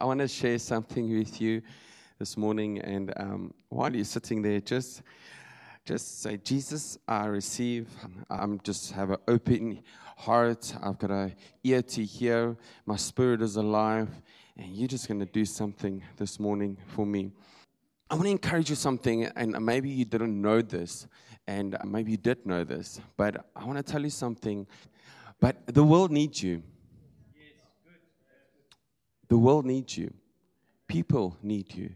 I want to share something with you this morning. And um, while you're sitting there, just just say, Jesus, I receive. I'm just have an open heart. I've got an ear to hear. My spirit is alive. And you're just going to do something this morning for me. I want to encourage you something, and maybe you didn't know this, and maybe you did know this, but I want to tell you something. But the world needs you. The world needs you. People need you.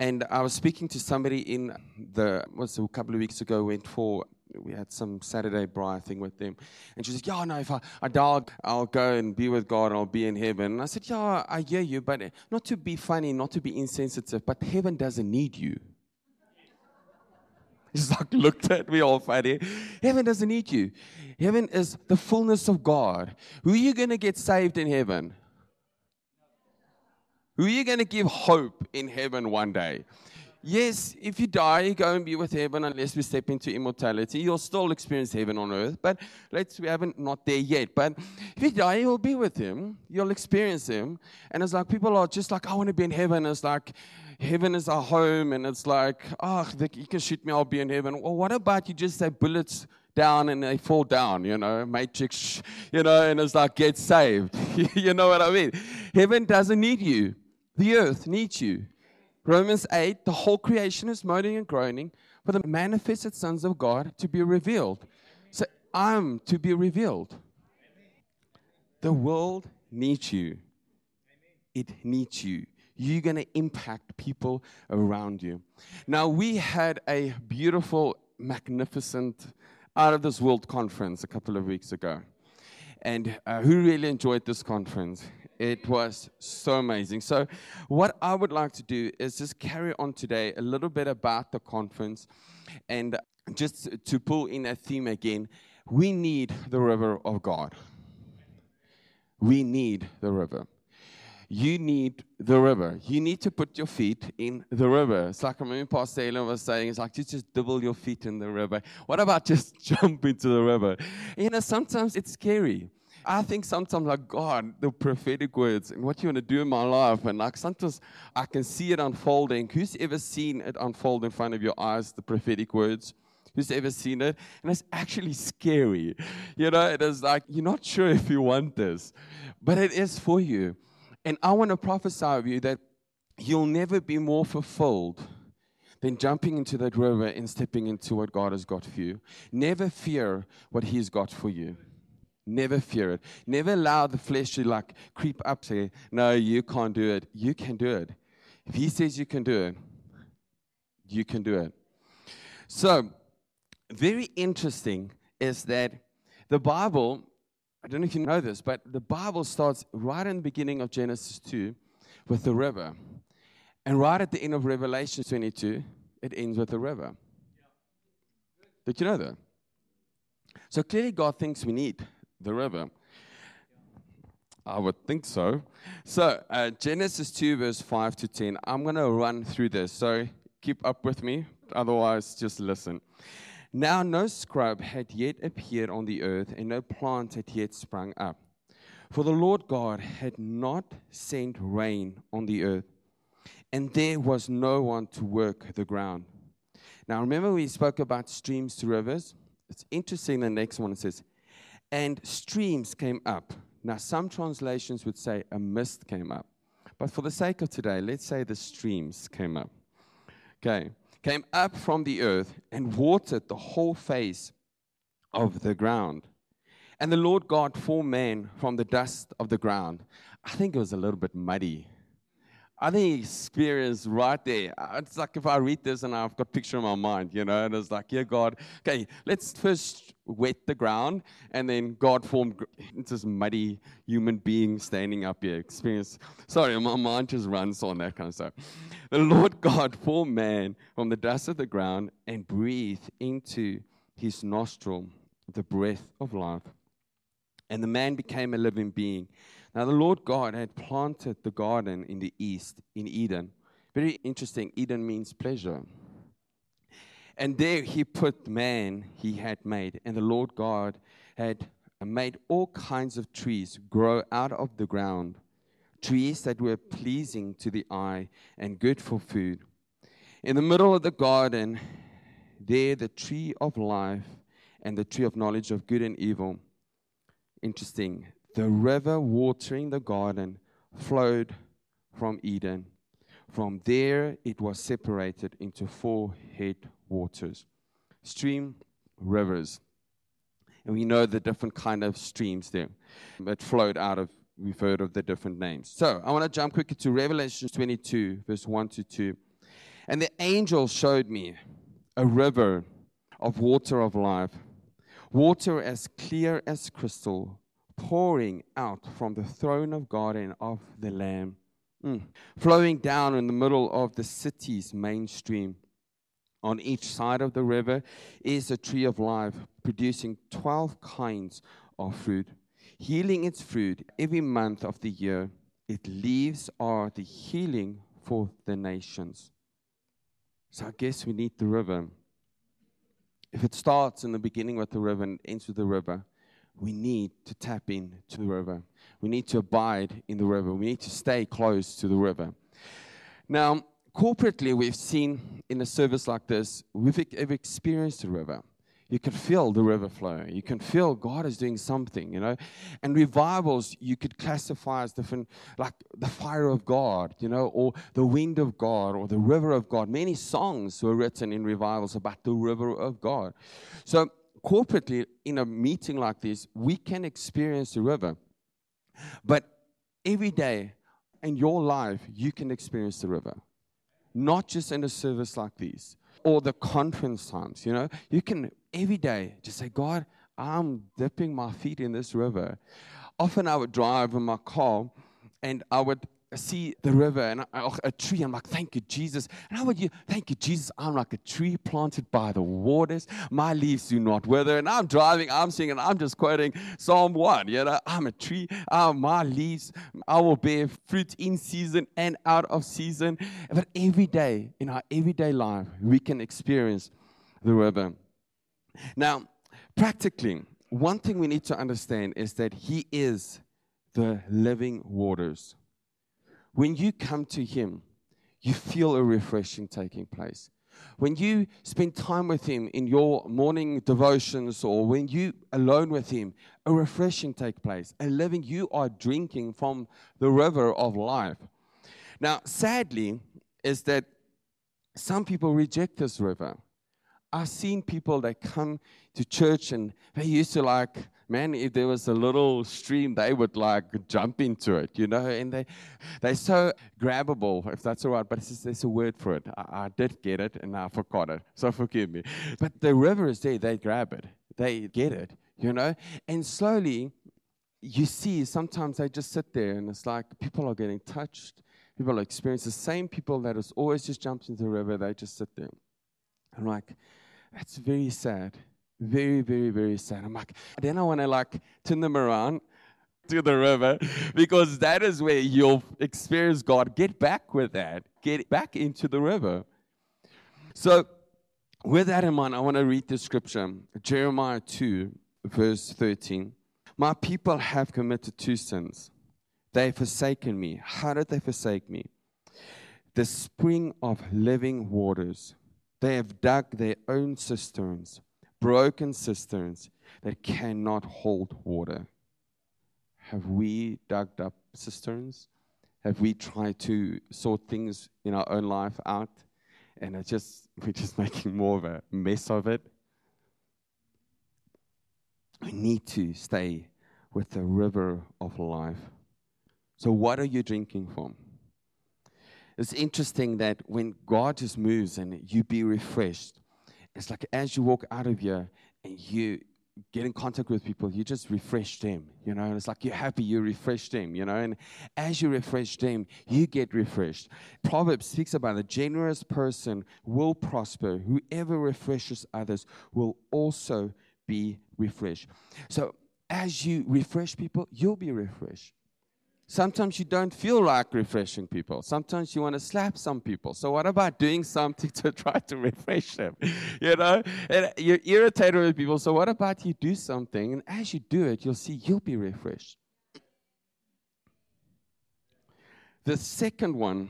And I was speaking to somebody in the, was a couple of weeks ago, went for, we had some Saturday braai thing with them. And she said, Yeah, no, if I, I die, I'll go and be with God and I'll be in heaven. And I said, Yeah, I hear you, but not to be funny, not to be insensitive, but heaven doesn't need you. He's like looked at me all funny. Heaven doesn't need you. Heaven is the fullness of God. Who are you going to get saved in heaven? Who are you going to give hope in heaven one day? Yes, if you die, you go and be with heaven unless we step into immortality. You'll still experience heaven on earth, but let's we haven't not there yet. But if you die, you'll be with him. You'll experience him. And it's like people are just like, I want to be in heaven. It's like heaven is our home, and it's like, oh, you can shoot me, I'll be in heaven. Well, what about you just say bullets down and they fall down, you know, matrix, you know, and it's like get saved. you know what I mean? Heaven doesn't need you. The earth needs you. Romans 8 the whole creation is moaning and groaning for the manifested sons of God to be revealed. So I'm to be revealed. The world needs you. It needs you. You're going to impact people around you. Now, we had a beautiful, magnificent, out of this world conference a couple of weeks ago. And uh, who really enjoyed this conference? It was so amazing. So, what I would like to do is just carry on today a little bit about the conference and just to pull in a theme again. We need the river of God. We need the river. You need the river. You need to put your feet in the river. It's like I remember Pastor Ellen was saying, it's like just, just double your feet in the river. What about just jump into the river? You know, sometimes it's scary. I think sometimes like God, oh, the prophetic words and what you want to do in my life, and like sometimes I can see it unfolding. Who's ever seen it unfold in front of your eyes, the prophetic words? Who's ever seen it? And it's actually scary. You know, it is like you're not sure if you want this, but it is for you. And I want to prophesy of you that you'll never be more fulfilled than jumping into that river and stepping into what God has got for you. Never fear what He's got for you. Never fear it. Never allow the flesh to like creep up, say, No, you can't do it. You can do it. If He says you can do it, you can do it. So, very interesting is that the Bible, I don't know if you know this, but the Bible starts right in the beginning of Genesis 2 with the river. And right at the end of Revelation 22, it ends with the river. Did you know that? So clearly, God thinks we need the river? I would think so. So, uh, Genesis 2, verse 5 to 10. I'm going to run through this. So, keep up with me. Otherwise, just listen. Now, no scrub had yet appeared on the earth, and no plant had yet sprung up. For the Lord God had not sent rain on the earth, and there was no one to work the ground. Now, remember we spoke about streams to rivers? It's interesting, the next one says, and streams came up. Now, some translations would say a mist came up. But for the sake of today, let's say the streams came up. Okay. Came up from the earth and watered the whole face of the ground. And the Lord God formed man from the dust of the ground. I think it was a little bit muddy. I think experience right there. It's like if I read this and I've got a picture in my mind, you know, and it's like, yeah, God, okay, let's first wet the ground, and then God formed this muddy human being standing up here. Experience. Sorry, my mind just runs on that kind of stuff. The Lord God formed man from the dust of the ground and breathed into his nostril the breath of life. And the man became a living being. Now, the Lord God had planted the garden in the east, in Eden. Very interesting. Eden means pleasure. And there he put man he had made. And the Lord God had made all kinds of trees grow out of the ground trees that were pleasing to the eye and good for food. In the middle of the garden, there the tree of life and the tree of knowledge of good and evil. Interesting. The river watering the garden flowed from Eden. From there, it was separated into four head waters stream, rivers. And we know the different kind of streams there that flowed out of, we've heard of the different names. So I want to jump quickly to Revelation 22, verse 1 to 2. And the angel showed me a river of water of life, water as clear as crystal, pouring out from the throne of God and of the Lamb, mm. flowing down in the middle of the city's main stream. On each side of the river is a tree of life, producing 12 kinds of fruit, healing its fruit every month of the year. Its leaves are the healing for the nations. So I guess we need the river. If it starts in the beginning with the river and ends with the river, we need to tap into the river. We need to abide in the river. We need to stay close to the river. Now, corporately, we've seen in a service like this, we've, experienced the river you can feel the river flow. You can feel God is doing something, you know. And revivals, you could classify as different, like the fire of God, you know, or the wind of God, or the river of God. Many songs were written in revivals about the river of God. So, corporately, in a meeting like this, we can experience the river. But every day in your life, you can experience the river, not just in a service like this or the conference times, you know. You can every day just say, God, I'm dipping my feet in this river. Often I would drive in my car and I would see the river and a tree. I'm like, thank you, Jesus. And how would you, thank you, Jesus. I'm like a tree planted by the waters. My leaves do not wither. And I'm driving, I'm singing, I'm just quoting Psalm 1. You know, I'm a tree. Uh, my leaves, I will bear fruit in season and out of season. But every day, in our everyday life, we can experience the river. Now, practically, one thing we need to understand is that He is the living waters. When you come to Him, you feel a refreshing taking place. When you spend time with Him in your morning devotions or when you alone with Him, a refreshing take place. A living, you are drinking from the river of life. Now, sadly, is that some people reject this river. I've seen people that come to church and they used to like, man, if there was a little stream, they would like jump into it, you know, and they, they're so grabbable, if that's all right, but just, there's a word for it. I, I, did get it and I forgot it, so forgive me. But the river is there, they grab it, they get it, you know, and slowly you see sometimes they just sit there and it's like people are getting touched. People are experiencing the same people that has always just jumped into the river, they just sit there. I'm like, that's very sad. Very, very, very sad. I'm like, then I want to like turn them around to the river because that is where you'll experience God. Get back with that. Get back into the river. So, with that in mind, I want to read the scripture Jeremiah 2, verse 13. My people have committed two sins. They have forsaken me. How did they forsake me? The spring of living waters they have dug their own cisterns, broken cisterns that cannot hold water. Have we dug up cisterns? Have we tried to sort things in our own life out? And it's just we're just making more of a mess of it. We need to stay with the river of life. So, what are you drinking from? It's interesting that when God just moves and you be refreshed, it's like as you walk out of here and you get in contact with people, you just refresh them, you know, and it's like you're happy, you refresh them, you know, and as you refresh them, you get refreshed. Proverbs speaks about a generous person will prosper. Whoever refreshes others will also be refreshed. So as you refresh people, you'll be refreshed. Sometimes you don't feel like refreshing people. Sometimes you want to slap some people. So what about doing something to try to refresh them? You know, and you're irritated with people. So what about you do something, and as you do it, you'll see you'll be refreshed. The second one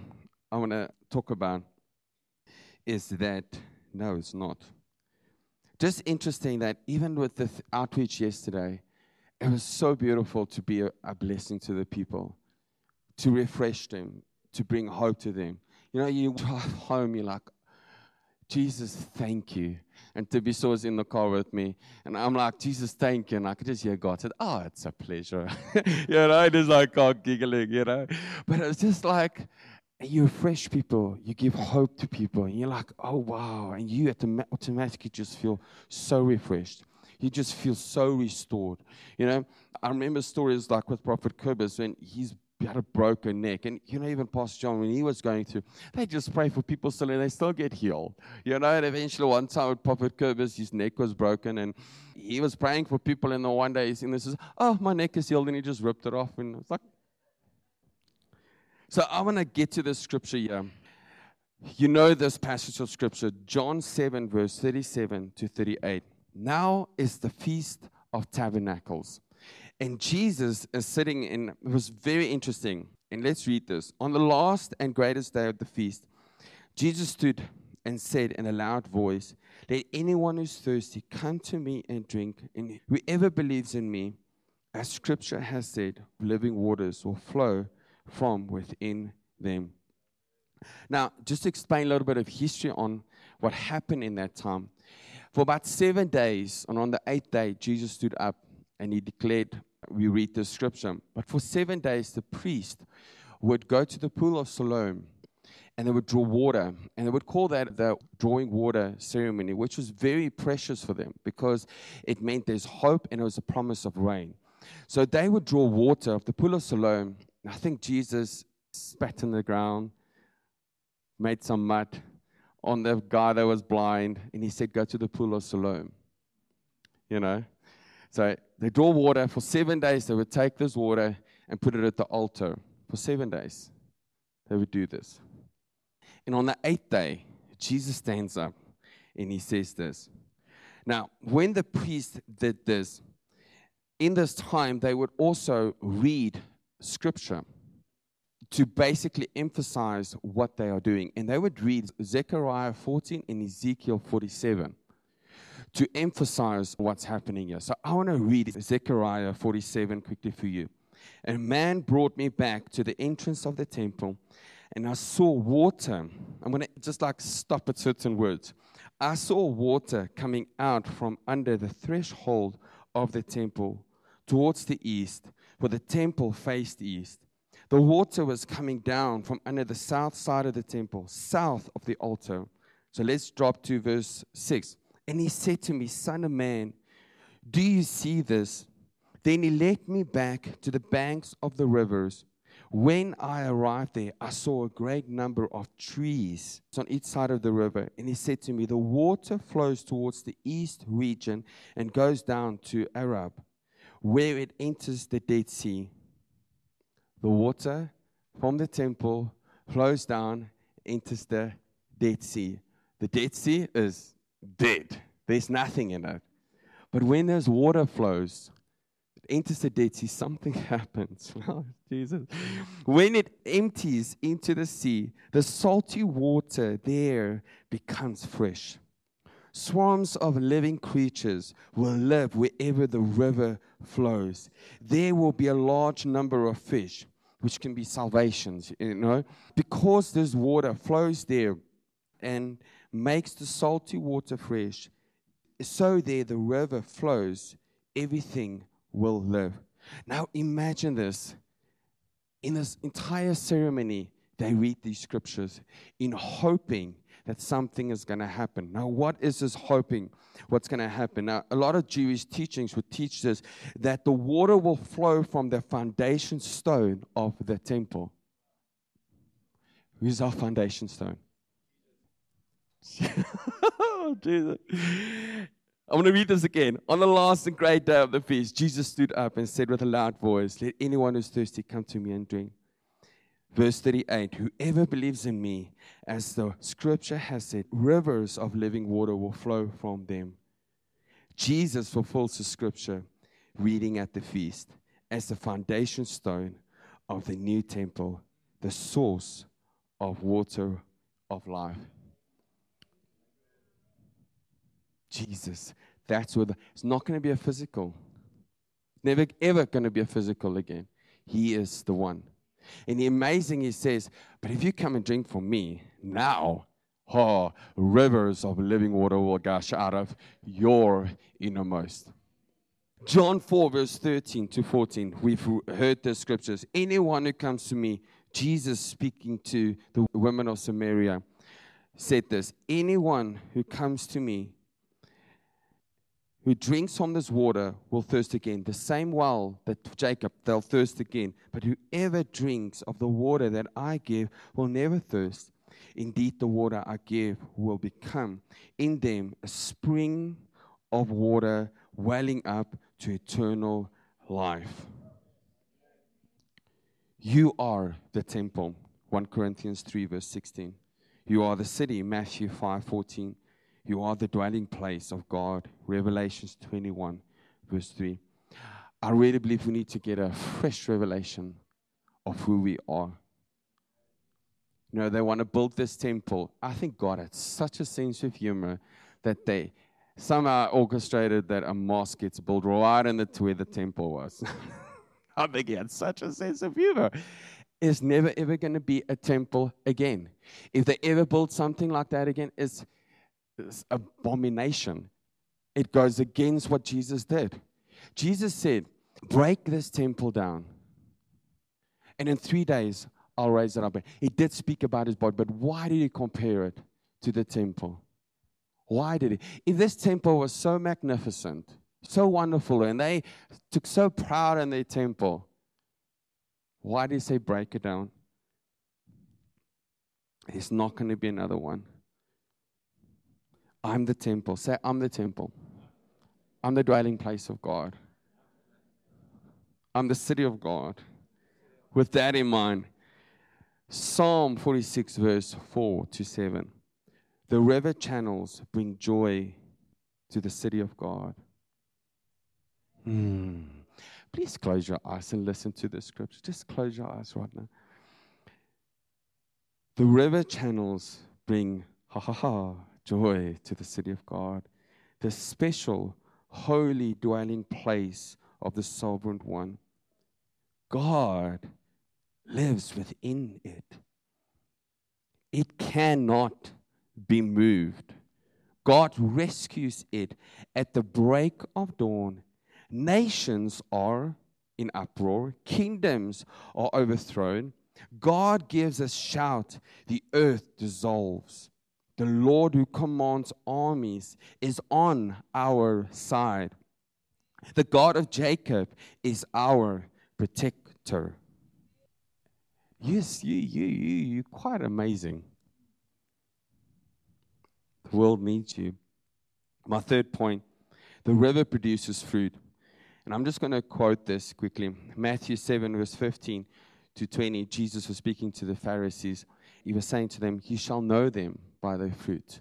I want to talk about is that no, it's not. Just interesting that even with the th- outreach yesterday, it was so beautiful to be a, a blessing to the people, to refresh them, to bring hope to them. You know, you drive home, you're like, Jesus, thank you. And Tabiso was in the car with me, and I'm like, Jesus, thank you. And I could just hear God said, Oh, it's a pleasure. you know, is like God giggling, you know. But it's just like, you refresh people, you give hope to people, and you're like, oh wow, and you automatically just feel so refreshed. You just feels so restored. You know, I remember stories like with Prophet Kobus when he's had a broken neck. And you know, even Pastor John, when he was going through, they just pray for people still and they still get healed. You know, and eventually one time with Prophet Kobus, his neck was broken and he was praying for people and then one day he's in this, oh, my neck is healed, and he just ripped it off. And it's like, so I want to get to the scripture here. You know this passage of scripture, John 7, verse 37 to 38. Now is the feast of tabernacles. And Jesus is sitting in, it was very interesting. And let's read this. On the last and greatest day of the feast, Jesus stood and said in a loud voice, Let anyone who's thirsty come to me and drink. And whoever believes in me, as scripture has said, living waters will flow from within them. Now, just to explain a little bit of history on what happened in that time. For about seven days, and on the eighth day, Jesus stood up and he declared, we read the scripture, but for seven days, the priest would go to the pool of Siloam and they would draw water. And they would call that the drawing water ceremony, which was very precious for them because it meant there's hope and it was a promise of rain. So they would draw water of the pool of Siloam I think Jesus spat in the ground, made some mud on the guy that was blind, and he said, Go to the pool of Siloam. You know? So they draw water for seven days. They would take this water and put it at the altar. For seven days, they would do this. And on the eighth day, Jesus stands up and he says this. Now, when the priest did this, in this time, they would also read scripture to basically emphasize what they are doing. And they would read Zechariah 14 and Ezekiel 47 to emphasize what's happening here. So I want to read Zechariah 47 quickly for you. And a man brought me back to the entrance of the temple, and I saw water. I'm going to just like stop at certain words. I saw water coming out from under the threshold of the temple towards the east for the temple faced east. The water was coming down from under the south side of the temple, south of the altar. So let's drop to verse 6. And he said to me, Son of man, do you see this? Then he led me back to the banks of the rivers. When I arrived there, I saw a great number of trees on each side of the river. And he said to me, The water flows towards the east region and goes down to Arabah where it enters the Dead Sea. The water from the temple flows down, enters the Dead Sea. The Dead Sea is dead, there's nothing in it. But when there's water flows, it enters the Dead Sea, something happens. Oh, Jesus. When it empties into the sea, the salty water there becomes fresh. Swarms of living creatures will live wherever the river flows. There will be a large number of fish, which can be salvations, you know, because this water flows there and makes the salty water fresh. So there the river flows, everything will live. Now imagine this. In this entire ceremony, they read these scriptures in hoping that something is going to happen. Now, what is this hoping? What's going to happen? Now, a lot of Jewish teachings would teach this that the water will flow from the foundation stone of the temple. Who's our foundation stone? Jesus. I want to read this again. On the last and great day of the feast, Jesus stood up and said with a loud voice, Let anyone who's thirsty come to me and drink. Verse 38 Whoever believes in me, as the scripture has said, rivers of living water will flow from them. Jesus fulfills the scripture reading at the feast as the foundation stone of the new temple the source of water of life. Jesus, that's what the, it's not going to be a physical. Never ever going to be a physical again. He is the one. And the amazing, he says, but if you come and drink from me now, oh, rivers of living water will gush out of your innermost. John 4, verse 13 to 14, we've heard the scriptures. Anyone who comes to me, Jesus speaking to the women of Samaria, said this Anyone who comes to me, who drinks from this water, will thirst again. The same well that Jacob, they'll thirst again. But whoever drinks of the water that I give will never thirst. Indeed, the water I give will become in them a spring of water welling up to eternal life. You are the temple. 1 Corinthians 3, verse 16. You are the city. Matthew 5, 14. You are the dwelling place of God. Revelations 21, verse 3. I really believe we need to get a fresh revelation of who we are. You know, they want to build this temple. I think God had such a sense of humor that they somehow orchestrated that a mosque gets built right in the where the temple was. I think he had such a sense of humor. It's never ever going to be a temple again. If they ever build something like that again, it's, it's abomination. It goes against what Jesus did. Jesus said, "Break this temple down, and in three days I'll raise it up." He did speak about his body, but why did he compare it to the temple? Why did he? If this temple was so magnificent, so wonderful, and they took so proud in their temple, why did he say break it down? There's not going to be another one. I'm the temple. Say, I'm the temple. I'm the dwelling place of God. I'm the city of God. With that in mind, Psalm 46, verse 4 to 7. The river channels bring joy to the city of God. Hmm. Please close your eyes and listen to the scripture. Just close your eyes right now. The river channels bring ha ha ha joy to the city of God, the special, holy dwelling place of the sovereign one. God lives within it. It cannot be moved. God rescues it at the break of dawn. Nations are in uproar, kingdoms are overthrown. God gives a shout, the earth dissolves. The Lord who commands armies is on our side. The God of Jacob is our protector. Yes, you, you, you, you're quite amazing. The world needs you. My third point the river produces fruit. And I'm just going to quote this quickly. Matthew 7, verse 15 to 20, Jesus was speaking to the Pharisees. He was saying to them, You shall know them by their fruit.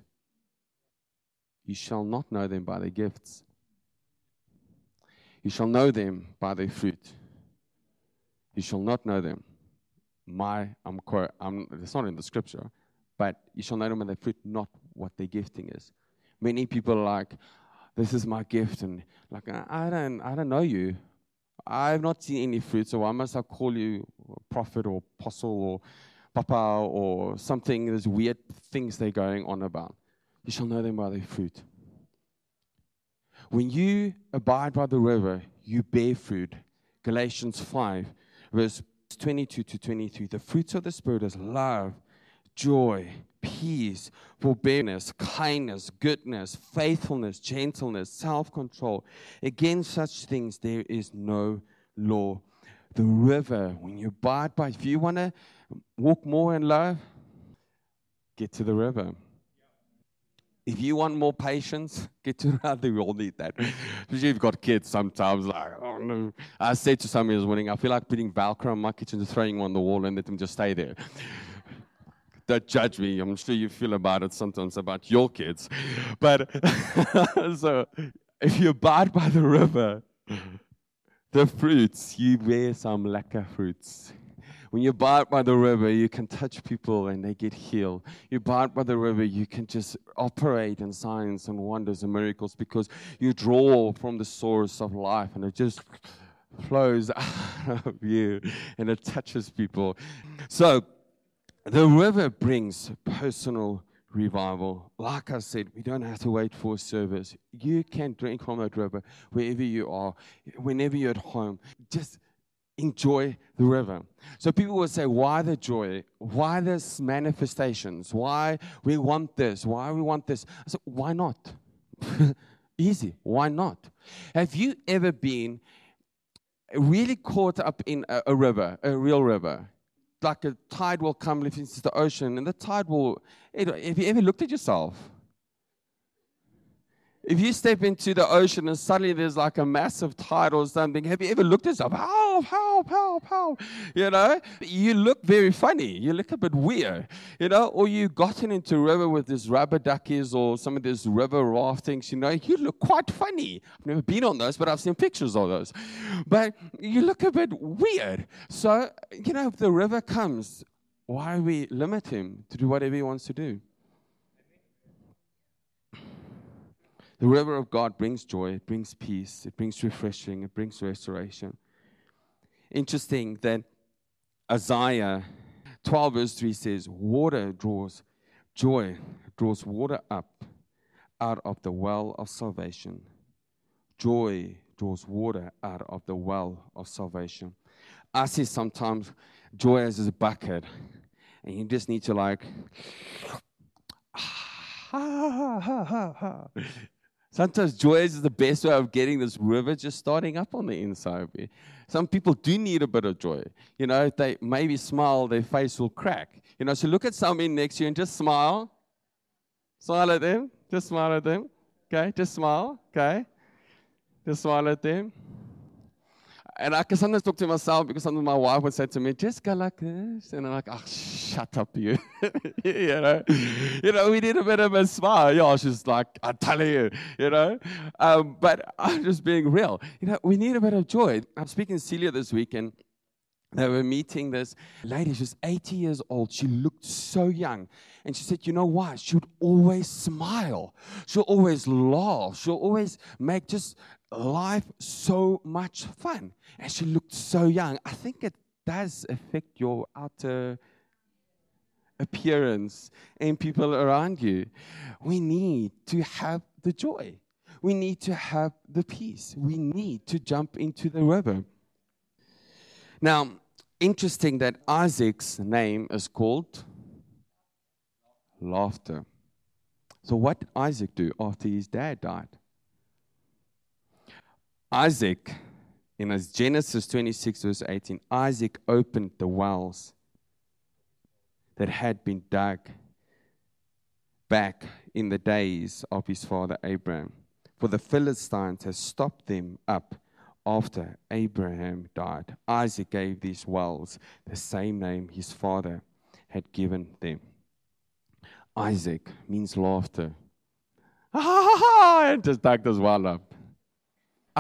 You shall not know them by their gifts. You shall know them by their fruit. You shall not know them. My, I'm, I'm it's not in the scripture, but you shall know them by their fruit, not what their gifting is. Many people are like, this is my gift, and like I don't, I don't know you. I've not seen any fruit, so why must I call you prophet or apostle or papa or something? There's weird things they're going on about. You shall know them by their fruit. When you abide by the river, you bear fruit. Galatians 5, verse 22 to 23. The fruits of the Spirit is love, joy, peace, forbearance, kindness, goodness, faithfulness, gentleness, self control. Against such things, there is no law. The river, when you abide by, if you want to walk more in love, get to the river. If you want more patience, get to the river. We all need that. because you've got kids sometimes. Like, oh no. I said to somebody this morning, I feel like putting Velcro in my kitchen, just throwing on the wall and let them just stay there don't judge me. I'm sure you feel about it sometimes about your kids. But so if you abide by the river, the fruits, you bear some lekker fruits. When you abide by the river, you can touch people and they get healed. You abide by the river, you can just operate in signs and wonders and miracles because you draw from the source of life and it just flows out of you and it touches people. So the river brings personal revival. Like I said, we don't have to wait for service. You can drink from that river wherever you are, whenever you're at home. Just enjoy the river. So people will say, why the joy? Why this manifestations? Why we want this? Why we want this? I said, why not? Easy. Why not? Have you ever been really caught up in a, a river, a real river? Like a tide will come lift into the ocean, and the tide will. Have you ever looked at yourself? If you step into the ocean and suddenly there's like a massive tide or something, have you ever looked at yourself? Help, help, help, help. You know, you look very funny. You look a bit weird. You know, or you've gotten into a river with these rubber duckies or some of these river raftings, you know, you look quite funny. I've never been on those, but I've seen pictures of those. But you look a bit weird. So, you know, if the river comes, why we limit him to do whatever he wants to do? The river of God brings joy, it brings peace, it brings refreshing, it brings restoration. Interesting that Isaiah 12, verse 3 says, Water draws joy, draws water up out of the well of salvation. Joy draws water out of the well of salvation. I see sometimes joy as a bucket, and you just need to like, ha ha ha. Sometimes joy is the best way of getting this river just starting up on the inside of you. Some people do need a bit of joy. You know, if they maybe smile, their face will crack. You know, so look at somebody next to you and just smile. Smile at them. Just smile at them. Okay, just smile. Okay. Just smile at them. And I can sometimes talk to myself because sometimes my wife would say to me, just go like this. And I'm like, oh, shut up, you. you know, you know, we need a bit of a smile. Yeah, she's like, I tell you, you know. Um, but I'm just being real. You know, we need a bit of joy. I'm speaking to Celia this weekend. They were meeting this lady. she's 80 years old. She looked so young. And she said, You know what? She would always smile. She'll always laugh. She'll always make just life so much fun. And she looked so young. I think it does affect your outer appearance and people around you. We need to have the joy. We need to have the peace. We need to jump into the river. Now, interesting that Isaac's name is called laughter. So, what did Isaac do after his dad died? Isaac, in Genesis 26, verse 18, Isaac opened the wells that had been dug back in the days of his father Abraham. For the Philistines had stopped them up after Abraham died. Isaac gave these wells the same name his father had given them. Isaac means laughter. Ha ha ha! And just dug this well up.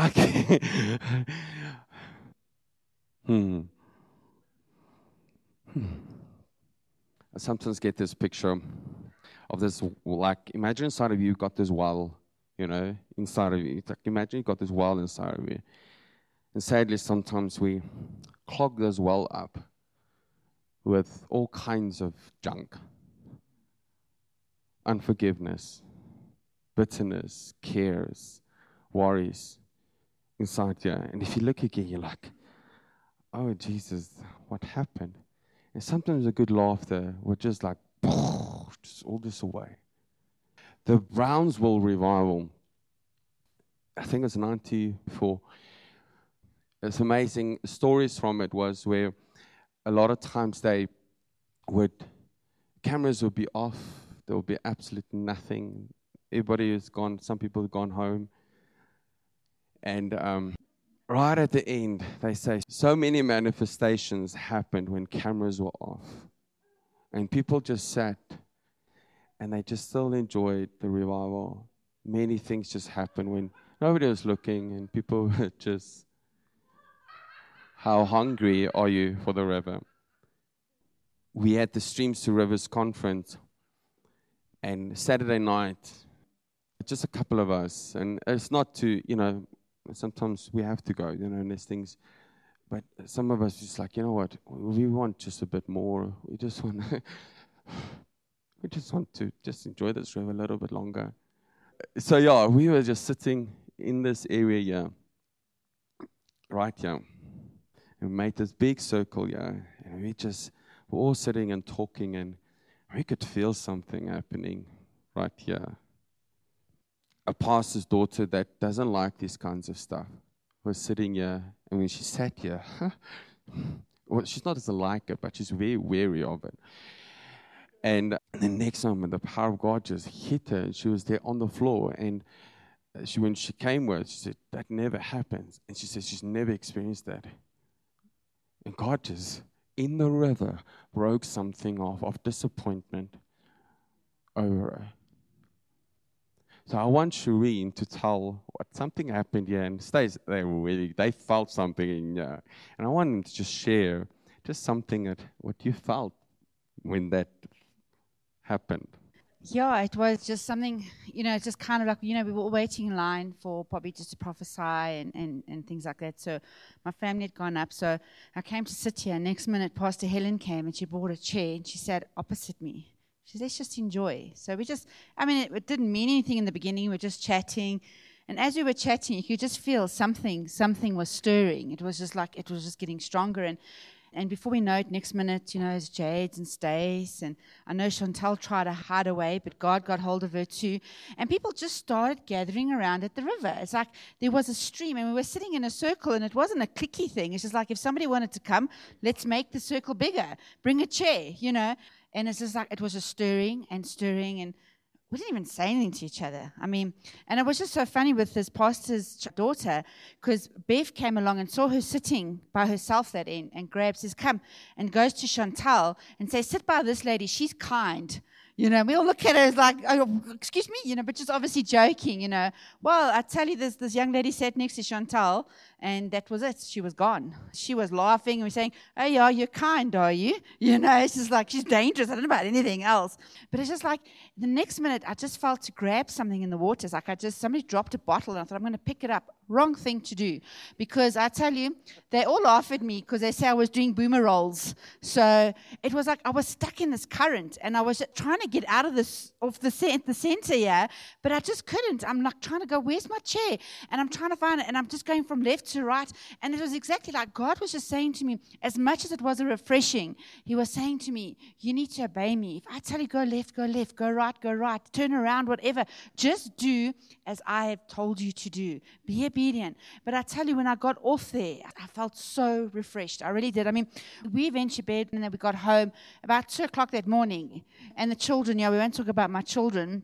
Okay. hmm. hmm. I sometimes get this picture of this, like, imagine inside of you, you've got this well, you know, inside of you. Like, imagine you've got this well inside of you. And sadly, sometimes we clog this well up with all kinds of junk unforgiveness, bitterness, cares, worries inside you. And if you look again, you're like, oh, Jesus, what happened? And sometimes a good laughter will just like, just all this away. The Brownsville revival, I think it's 94. It's amazing. Stories from it was where a lot of times they would, cameras would be off, there would be absolutely nothing. Everybody is gone, some people have gone home and um, right at the end, they say so many manifestations happened when cameras were off. And people just sat and they just still enjoyed the revival. Many things just happened when nobody was looking and people were just, how hungry are you for the river? we had the Streams to Rivers conference, and Saturday night, just a couple of us, and it's not to, you know, sometimes we have to go, you know, and there's things, but some of us just like, you know what, we want just a bit more. We just want, we just want to just enjoy this river a little bit longer. So yeah, we were just sitting in this area here, right here, and we made this big circle here, and we just were all sitting and talking, and we could feel something happening right here a pastor's daughter that doesn't like these kinds of stuff was sitting here, and when she sat here, well, she's not as a like it, but she's very wary of it. And the next moment, the power of God just hit her, and she was there on the floor. And she, when she came with, she said, "That never happens." And she said she's never experienced that. And God just in the river broke something off of disappointment over her. So I want Shireen to tell what something happened here and stays there really they felt something in here. And I want them to just share just something that what you felt when that happened. Yeah, it was just something, you know, just kind of like, you know, we were waiting in line for probably just to prophesy and, and, and things like that. So my family had gone up. So I came to sit here. Next minute, Pastor Helen came and she brought a chair and she sat opposite me. She said, let's just enjoy. So we just, I mean, it, it didn't mean anything in the beginning. We were just chatting. And as we were chatting, you could just feel something, something was stirring. It was just like, it was just getting stronger. And, and before we know it, next minute, you know, it's Jades and Stace. And I know Chantal tried to hide away, but God got hold of her too. And people just started gathering around at the river. It's like there was a stream, and we were sitting in a circle, and it wasn't a cliquey thing. It's just like if somebody wanted to come, let's make the circle bigger. Bring a chair, you know. And it's just like it was just stirring and stirring, and we didn't even say anything to each other. I mean, and it was just so funny with this pastor's daughter because Bev came along and saw her sitting by herself that end and grabs says, Come, and goes to Chantal and says, Sit by this lady, she's kind. You know, we all look at her as like, oh, excuse me, you know, but just obviously joking, you know. Well, I tell you, this, this young lady sat next to Chantal, and that was it. She was gone. She was laughing and was saying, Oh, yeah, you're kind, are you? You know, it's just like she's dangerous. I don't know about anything else. But it's just like the next minute, I just felt to grab something in the water. It's like I just, somebody dropped a bottle, and I thought, I'm going to pick it up. Wrong thing to do. Because I tell you, they all laugh at me because they say I was doing boomer rolls. So it was like I was stuck in this current, and I was trying to get out of this, off the, the center, yeah, but I just couldn't. I'm like trying to go, Where's my chair? And I'm trying to find it, and I'm just going from left to right. And it was exactly like God was just saying to me, as much as it was a refreshing, He was saying to me, You need to obey me. If I tell you, go left, go left, go right, go right, turn around, whatever, just do as I have told you to do. Be obedient. But I tell you, when I got off there, I felt so refreshed. I really did. I mean, we ventured bed and then we got home about two o'clock that morning. And the children, yeah, we won't talk about my children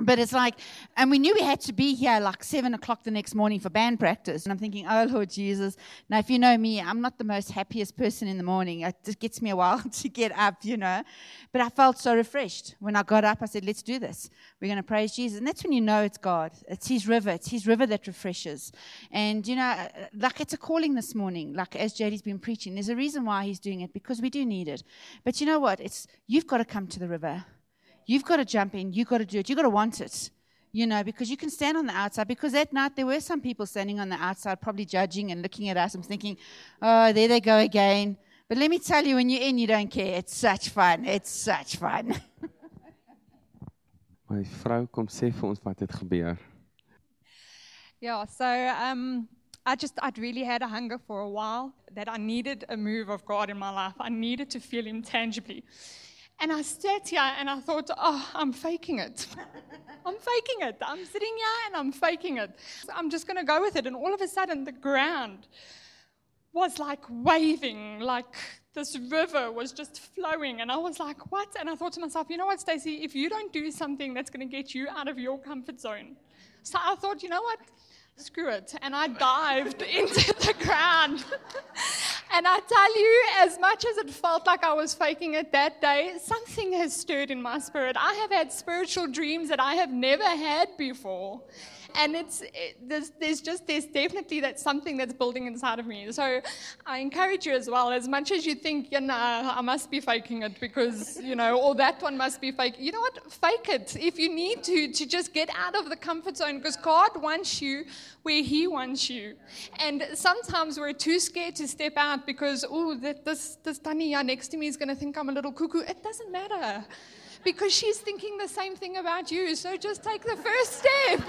but it's like, and we knew we had to be here like seven o'clock the next morning for band practice. And I'm thinking, oh Lord Jesus. Now, if you know me, I'm not the most happiest person in the morning. It just gets me a while to get up, you know. But I felt so refreshed. When I got up, I said, let's do this. We're going to praise Jesus. And that's when you know it's God. It's His river. It's His river that refreshes. And, you know, like it's a calling this morning, like as JD's been preaching. There's a reason why He's doing it because we do need it. But you know what? It's, you've got to come to the river. You've got to jump in. You've got to do it. You've got to want it. You know, because you can stand on the outside. Because that night there were some people standing on the outside, probably judging and looking at us and thinking, oh, there they go again. But let me tell you, when you're in, you don't care. It's such fun. It's such fun. My vrou kom sê vir ons wat het gebeur. Yeah, so um, I just, I'd really had a hunger for a while that I needed a move of God in my life. I needed to feel Him tangibly. And I sat here and I thought, oh, I'm faking it. I'm faking it. I'm sitting here and I'm faking it. I'm just going to go with it. And all of a sudden, the ground was like waving, like this river was just flowing. And I was like, what? And I thought to myself, you know what, Stacey, if you don't do something that's going to get you out of your comfort zone. So I thought, you know what? Screw it. And I dived into the ground. And I tell you, as much as it felt like I was faking it that day, something has stirred in my spirit. I have had spiritual dreams that I have never had before. and it's it, there's, there's just there's definitely that something that's building inside of me. So I encourage you as well. As much as you think, you know, I must be faking it because you know, or that one must be fake. You know what? Fake it if you need to to just get out of the comfort zone because God wants you where He wants you. And sometimes we're too scared to step out because oh, this this Tanya next to me is going to think I'm a little cuckoo. It doesn't matter because she's thinking the same thing about you. So just take the first step.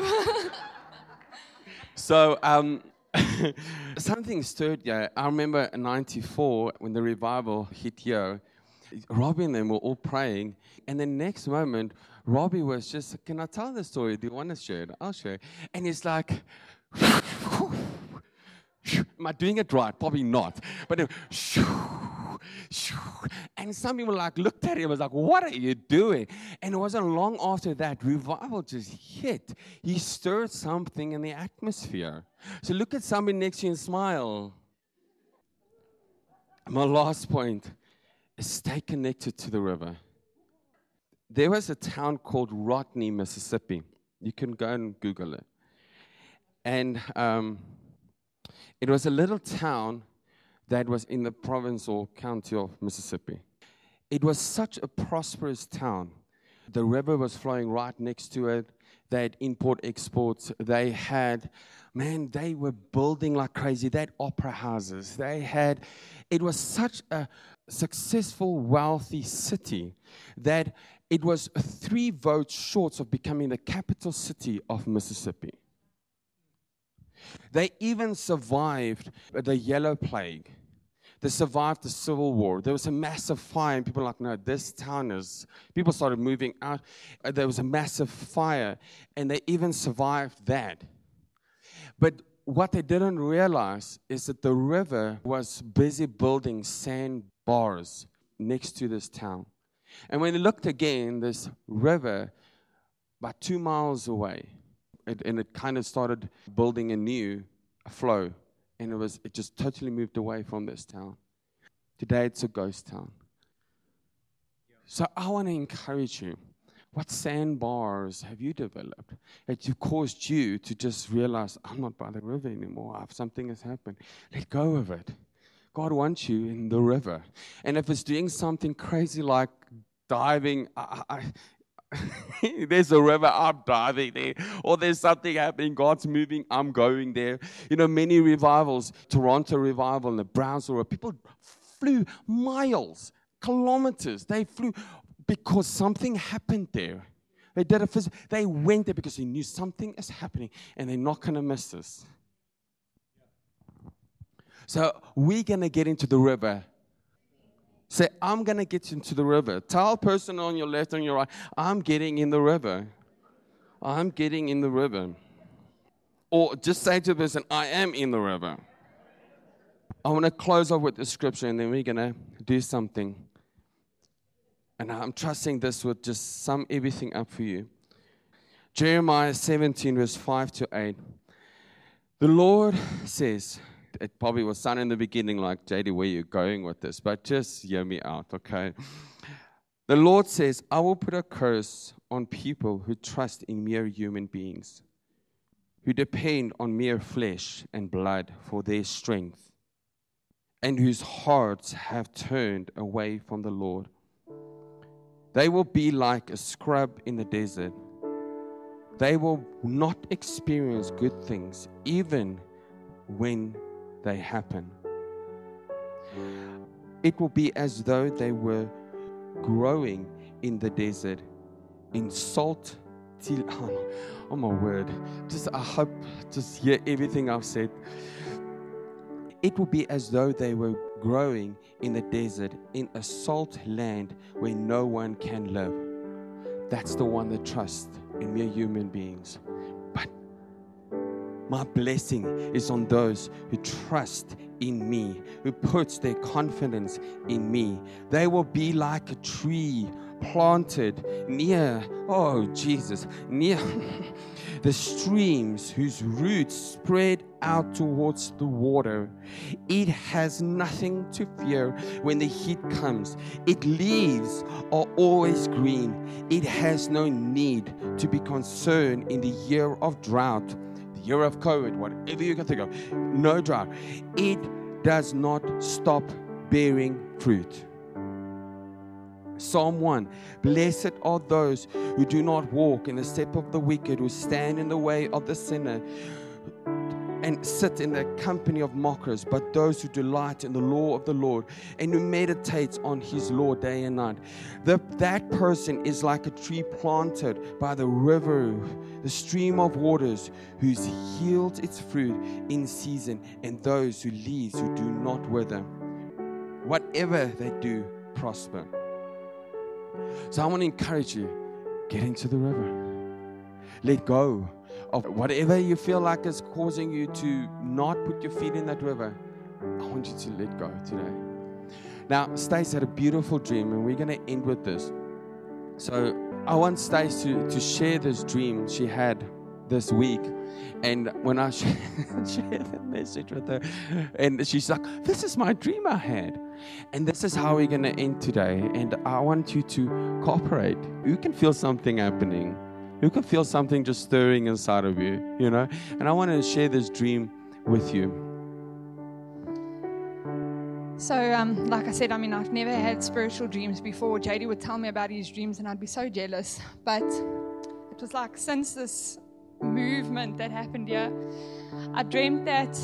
so, um, something stirred yeah. I remember in 94 when the revival hit here, Robbie and them were all praying. And the next moment, Robbie was just, Can I tell the story? Do you want to share it? I'll share. It. And he's like, Am I doing it right? Probably not. But and some people like looked at him was like, What are you doing? And it wasn't long after that, revival just hit. He stirred something in the atmosphere. So look at somebody next to you and smile. My last point is stay connected to the river. There was a town called Rodney, Mississippi. You can go and Google it. And um, it was a little town that was in the province or county of Mississippi. It was such a prosperous town. The river was flowing right next to it. They had import exports. They had, man, they were building like crazy. They had opera houses. They had, it was such a successful, wealthy city that it was three votes short of becoming the capital city of Mississippi. They even survived the yellow plague. They survived the civil war. There was a massive fire, and people were like, no, this town is. People started moving out. Uh, there was a massive fire, and they even survived that. But what they didn't realize is that the river was busy building sandbars next to this town. And when they looked again, this river, about two miles away, it, and it kind of started building a new flow. And it was it just totally moved away from this town. Today it's a ghost town. So I want to encourage you. What sandbars have you developed that have caused you to just realize I'm not by the river anymore? Something has happened. Let go of it. God wants you in the river. And if it's doing something crazy like diving, I, I, there's a river, I'm diving there. Or there's something happening, God's moving, I'm going there. You know, many revivals, Toronto revival and the Brownsville, people flew miles, kilometers. They flew because something happened there. They did a They went there because they knew something is happening and they're not going to miss this. So we're going to get into the river Say, I'm going to get into the river. Tell person on your left and your right, I'm getting in the river. I'm getting in the river. Or just say to the person, I am in the river. I want to close off with the scripture and then we're going to do something. And I'm trusting this would just sum everything up for you. Jeremiah 17, verse 5 to 8. The Lord says, it probably was sound in the beginning like, JD, where you going with this? But just hear me out, okay? The Lord says, I will put a curse on people who trust in mere human beings, who depend on mere flesh and blood for their strength, and whose hearts have turned away from the Lord. They will be like a scrub in the desert. They will not experience good things, even when they happen. It will be as though they were growing in the desert in salt. Oh, oh my word. Just, I hope, just hear everything I've said. It will be as though they were growing in the desert in a salt land where no one can live. That's the one that trusts in mere human beings. My blessing is on those who trust in me, who puts their confidence in me. They will be like a tree planted near, oh Jesus, near the streams whose roots spread out towards the water. It has nothing to fear when the heat comes. Its leaves are always green. It has no need to be concerned in the year of drought, year of COVID, whatever you can think of. No drought. It does not stop bearing fruit. Psalm 1 Blessed are those who do not walk in the step of the wicked, who stand in the way of the sinner, and sit in the company of mockers, but those who delight in the law of the Lord and who meditates on his law day and night. The, that person is like a tree planted by the river, the stream of waters, whose yields its fruit in season, and those who leaves who do not wither. Whatever they do, prosper. So I want to encourage you get into the river. Let go of whatever you feel like is causing you to not put your feet in that river. I want you to let go today. Now, Stace had a beautiful dream, and we're going to end with this. So, I want Stace to, to share this dream she had this week. And when I shared the message with her, and she's like, This is my dream I had. And this is how we're going to end today. And I want you to cooperate. You can feel something happening. You can feel something just stirring inside of you, you know? And I want to share this dream with you. So, um, like I said, I mean, I've never had spiritual dreams before. JD would tell me about his dreams, and I'd be so jealous. But it was like since this movement that happened here, I dreamed that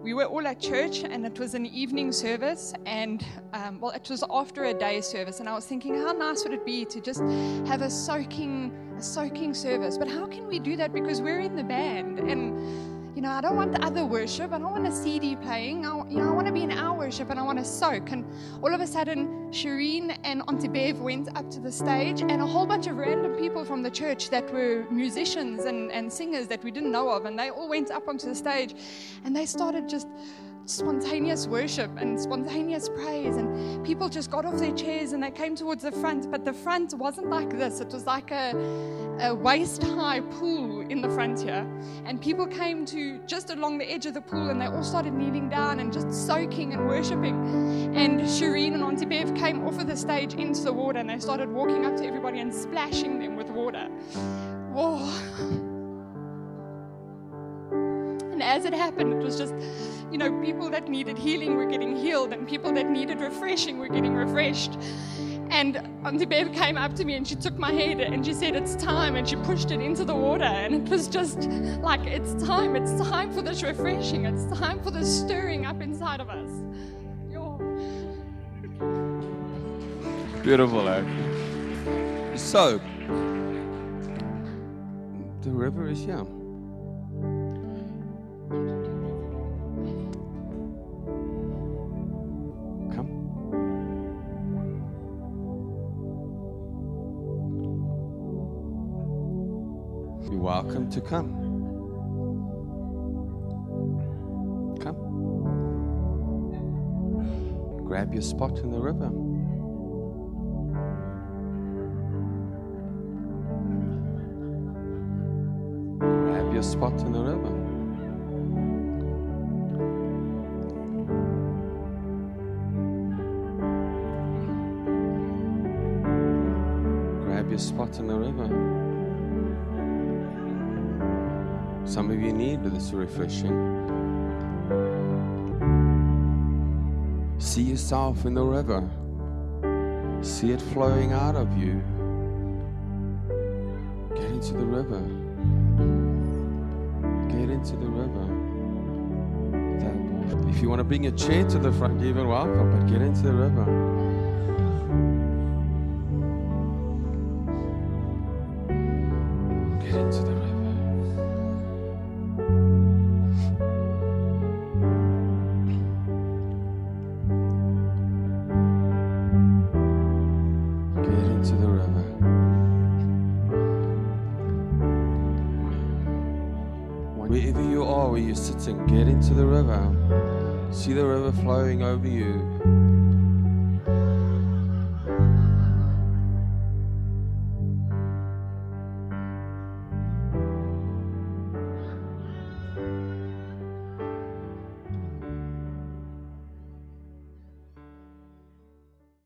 we were all at church and it was an evening service and um, well it was after a day service and i was thinking how nice would it be to just have a soaking a soaking service but how can we do that because we're in the band and you know, I don't want the other worship. I don't want a CD playing. I, you know, I want to be in our worship and I want to soak. And all of a sudden, Shireen and Auntie Bev went up to the stage, and a whole bunch of random people from the church that were musicians and, and singers that we didn't know of, and they all went up onto the stage, and they started just spontaneous worship and spontaneous praise, and people just got off their chairs and they came towards the front. But the front wasn't like this, it was like a, a waist high pool in the front here. And people came to just along the edge of the pool and they all started kneeling down and just soaking and worshiping. And Shireen and Auntie Bev came off of the stage into the water and they started walking up to everybody and splashing them with water. Whoa. And as it happened, it was just, you know, people that needed healing were getting healed, and people that needed refreshing were getting refreshed. And Auntie Bev came up to me and she took my head and she said, It's time. And she pushed it into the water. And it was just like, It's time. It's time for this refreshing. It's time for this stirring up inside of us. Beautiful, eh? So, the river is here. To come. Come. Grab your spot in the river. Grab your spot in the river. Grab your spot in the river. Some of you need this refreshing. See yourself in the river. See it flowing out of you. Get into the river. Get into the river. If you want to bring a chair to the front, you're even welcome, but get into the river.